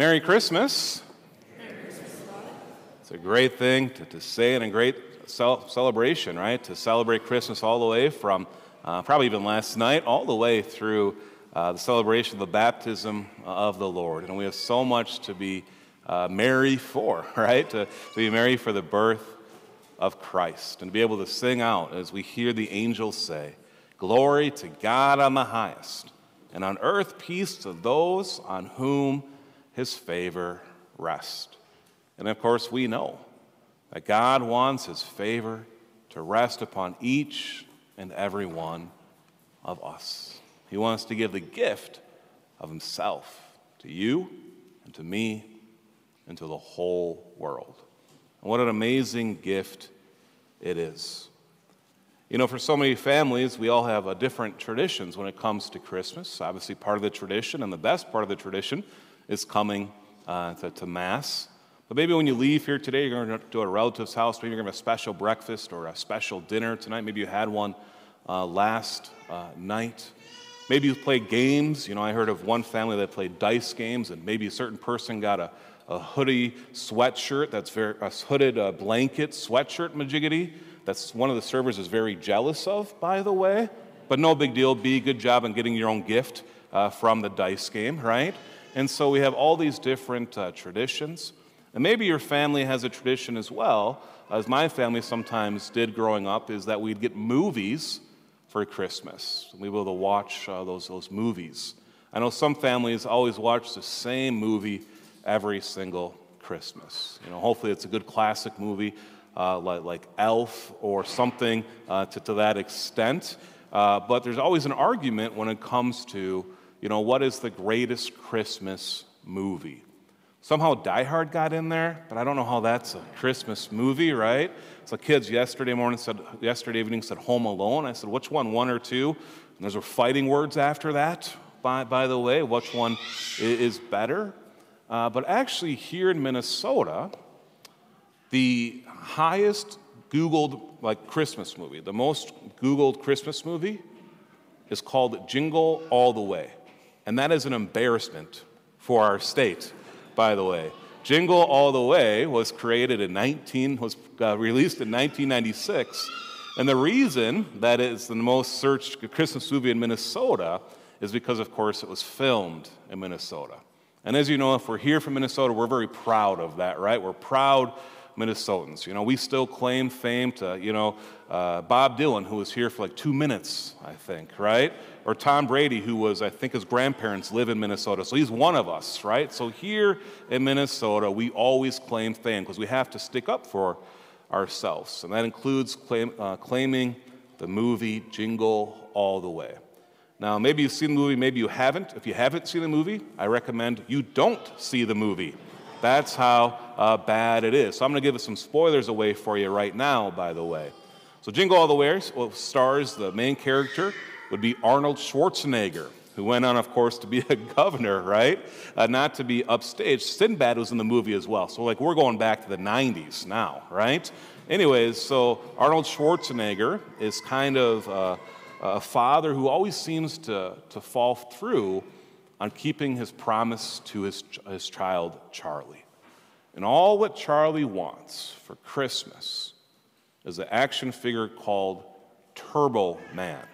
Merry Christmas. It's a great thing to, to say and a great celebration, right? To celebrate Christmas all the way from uh, probably even last night, all the way through uh, the celebration of the baptism of the Lord. And we have so much to be uh, merry for, right? To, to be merry for the birth of Christ and to be able to sing out as we hear the angels say, Glory to God on the highest, and on earth peace to those on whom his favor rest. And of course, we know that God wants his favor to rest upon each and every one of us. He wants to give the gift of himself to you and to me and to the whole world. And what an amazing gift it is. You know, for so many families, we all have different traditions when it comes to Christmas. Obviously, part of the tradition and the best part of the tradition is coming uh, to, to Mass. But maybe when you leave here today, you're going to a relative's house. Maybe you're going to have a special breakfast or a special dinner tonight. Maybe you had one uh, last uh, night. Maybe you play games. You know, I heard of one family that played dice games, and maybe a certain person got a, a hoodie sweatshirt that's very, a hooded uh, blanket sweatshirt majiggity. That's one of the servers is very jealous of, by the way. But no big deal. Be good job on getting your own gift uh, from the dice game, right? And so we have all these different uh, traditions. And maybe your family has a tradition as well, as my family sometimes did growing up, is that we'd get movies for Christmas. We will watch uh, those, those movies. I know some families always watch the same movie every single Christmas. You know, hopefully it's a good classic movie uh, like, like Elf or something uh, to, to that extent. Uh, but there's always an argument when it comes to, you know, what is the greatest Christmas movie? Somehow Die Hard got in there, but I don't know how that's a Christmas movie, right? So kids yesterday morning said, yesterday evening said Home Alone. I said, which one, one or two? And those were fighting words after that, by, by the way, which one is better? Uh, but actually, here in Minnesota, the highest Googled like Christmas movie, the most Googled Christmas movie is called Jingle All the Way. And that is an embarrassment for our state by the way. Jingle All the Way was created in 19, was uh, released in 1996. And the reason that it's the most searched Christmas movie in Minnesota is because, of course, it was filmed in Minnesota. And as you know, if we're here from Minnesota, we're very proud of that, right? We're proud Minnesotans. You know, we still claim fame to, you know, uh, Bob Dylan, who was here for like two minutes, I think, right? or Tom Brady, who was, I think his grandparents live in Minnesota. So he's one of us, right? So here in Minnesota, we always claim fame because we have to stick up for ourselves. And that includes claim, uh, claiming the movie Jingle All the Way. Now, maybe you've seen the movie, maybe you haven't. If you haven't seen the movie, I recommend you don't see the movie. That's how uh, bad it is. So I'm going to give some spoilers away for you right now, by the way. So Jingle All the Way stars the main character, would be Arnold Schwarzenegger, who went on, of course, to be a governor, right? Uh, not to be upstaged. Sinbad was in the movie as well. So, like, we're going back to the 90s now, right? Anyways, so Arnold Schwarzenegger is kind of uh, a father who always seems to, to fall through on keeping his promise to his, his child, Charlie. And all what Charlie wants for Christmas is an action figure called Turbo Man.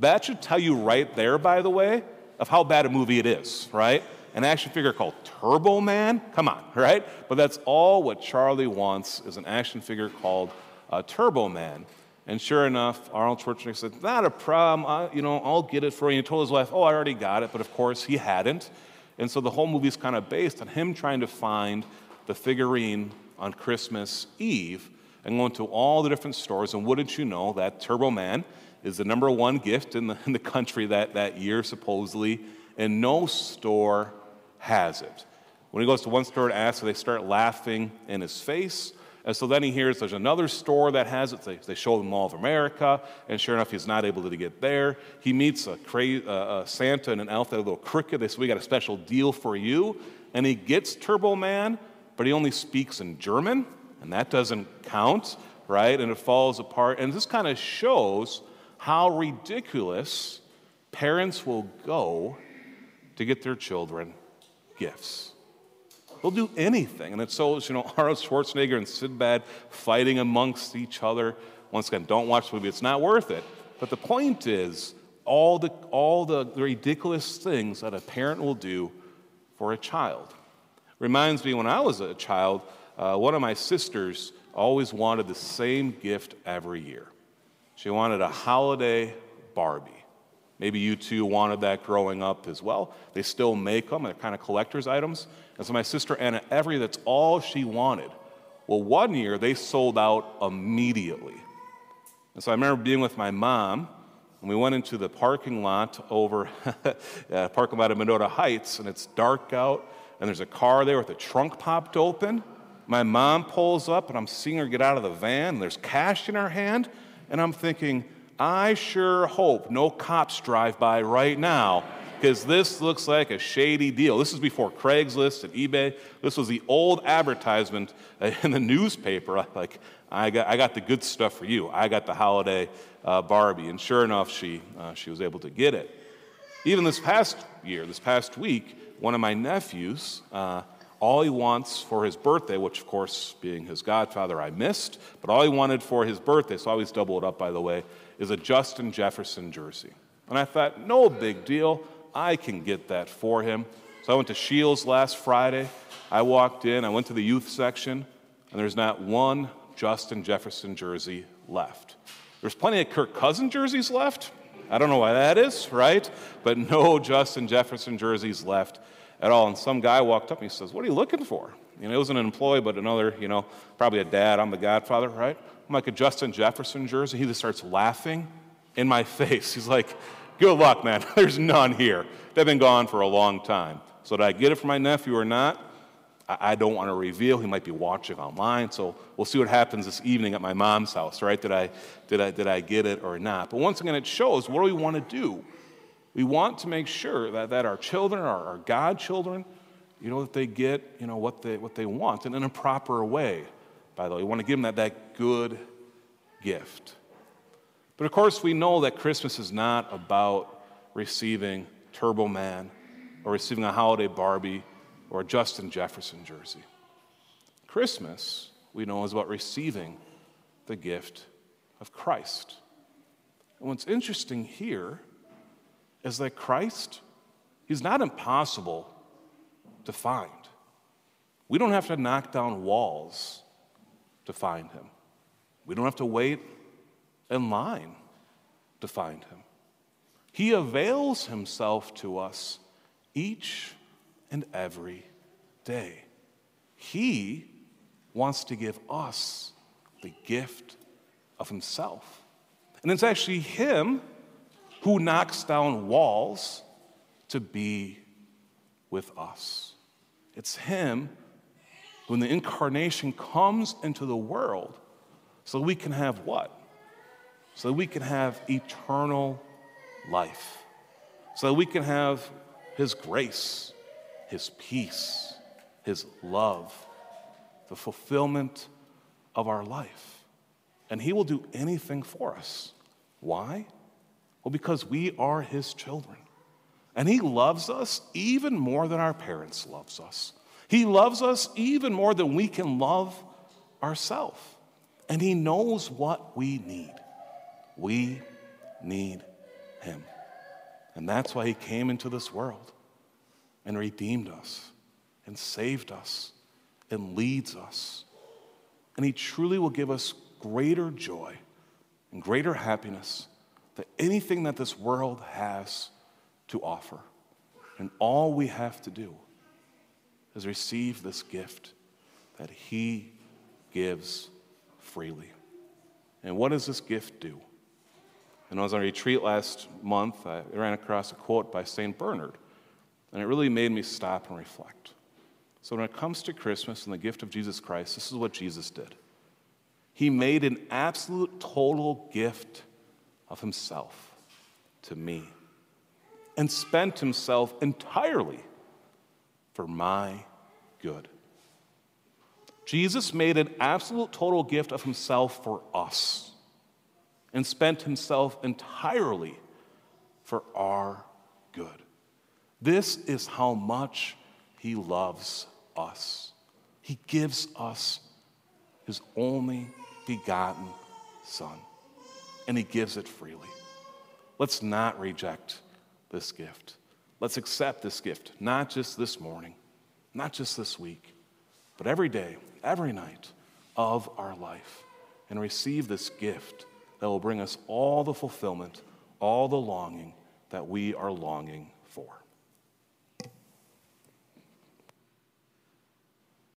That should tell you right there, by the way, of how bad a movie it is, right? An action figure called Turbo Man? Come on, right? But that's all what Charlie wants is an action figure called uh, Turbo Man. And sure enough, Arnold Schwarzenegger said, Not a problem. I, you know, I'll get it for you. He told his wife, Oh, I already got it. But of course, he hadn't. And so the whole movie is kind of based on him trying to find the figurine on Christmas Eve and going to all the different stores. And wouldn't you know that Turbo Man is the number one gift in the, in the country that, that year, supposedly, and no store has it. When he goes to one store and asks, they start laughing in his face. And so then he hears there's another store that has it. They, they show him Mall of America, and sure enough, he's not able to get there. He meets a, cra- uh, a Santa and an elf that are a little crooked. They say, We got a special deal for you. And he gets Turbo Man, but he only speaks in German, and that doesn't count, right? And it falls apart. And this kind of shows how ridiculous parents will go to get their children gifts. They'll do anything. And it shows, you know, Arnold Schwarzenegger and Sinbad fighting amongst each other. Once again, don't watch the movie, it's not worth it. But the point is, all the, all the ridiculous things that a parent will do for a child. Reminds me when I was a child, uh, one of my sisters always wanted the same gift every year. She wanted a holiday Barbie. Maybe you two wanted that growing up as well. They still make them, they're kind of collector's items. And so my sister Anna every that's all she wanted. Well, one year they sold out immediately. And so I remember being with my mom, and we went into the parking lot over, uh, parking lot of Mendota Heights, and it's dark out, and there's a car there with the trunk popped open. My mom pulls up, and I'm seeing her get out of the van, and there's cash in her hand, and I'm thinking, I sure hope no cops drive by right now because this looks like a shady deal. This is before Craigslist and eBay. This was the old advertisement in the newspaper. Like, I got, I got the good stuff for you. I got the holiday uh, Barbie. And sure enough, she, uh, she was able to get it. Even this past year, this past week, one of my nephews, uh, all he wants for his birthday, which of course, being his godfather, I missed, but all he wanted for his birthday, so I always double it up by the way, is a Justin Jefferson jersey. And I thought, no big deal, I can get that for him. So I went to Scheels last Friday. I walked in, I went to the youth section, and there's not one Justin Jefferson jersey left. There's plenty of Kirk Cousin jerseys left. I don't know why that is, right? But no Justin Jefferson jerseys left at all. And some guy walked up and he says, What are you looking for? You know, it wasn't an employee, but another, you know, probably a dad. I'm the godfather, right? I'm like a Justin Jefferson jersey. He just starts laughing in my face. He's like, Good luck, man. There's none here. They've been gone for a long time. So, did I get it for my nephew or not? I don't want to reveal. He might be watching online. So we'll see what happens this evening at my mom's house, right? Did I, did I, did I get it or not? But once again, it shows what do we want to do? We want to make sure that, that our children, our, our godchildren, you know, that they get, you know, what they, what they want and in a proper way, by the way. We want to give them that, that good gift. But of course, we know that Christmas is not about receiving Turbo Man or receiving a holiday Barbie or a Justin Jefferson jersey. Christmas, we know, is about receiving the gift of Christ. And what's interesting here is that Christ, he's not impossible to find. We don't have to knock down walls to find him. We don't have to wait in line to find him. He avails himself to us each and every day. He wants to give us the gift of himself. And it's actually him who knocks down walls to be with us. It's him who in the incarnation comes into the world so we can have what? So we can have eternal life. So we can have his grace his peace, His love, the fulfillment of our life. And He will do anything for us. Why? Well, because we are His children. And He loves us even more than our parents loves us. He loves us even more than we can love ourselves. And He knows what we need. We need Him. And that's why He came into this world and redeemed us and saved us and leads us. And He truly will give us greater joy and greater happiness than anything that this world has to offer. And all we have to do is receive this gift that He gives freely. And what does this gift do? And I was on a retreat last month. I ran across a quote by St. Bernard. And it really made me stop and reflect. So, when it comes to Christmas and the gift of Jesus Christ, this is what Jesus did. He made an absolute total gift of himself to me and spent himself entirely for my good. Jesus made an absolute total gift of himself for us and spent himself entirely for our good. This is how much he loves us. He gives us his only begotten Son, and he gives it freely. Let's not reject this gift. Let's accept this gift, not just this morning, not just this week, but every day, every night of our life, and receive this gift that will bring us all the fulfillment, all the longing that we are longing for.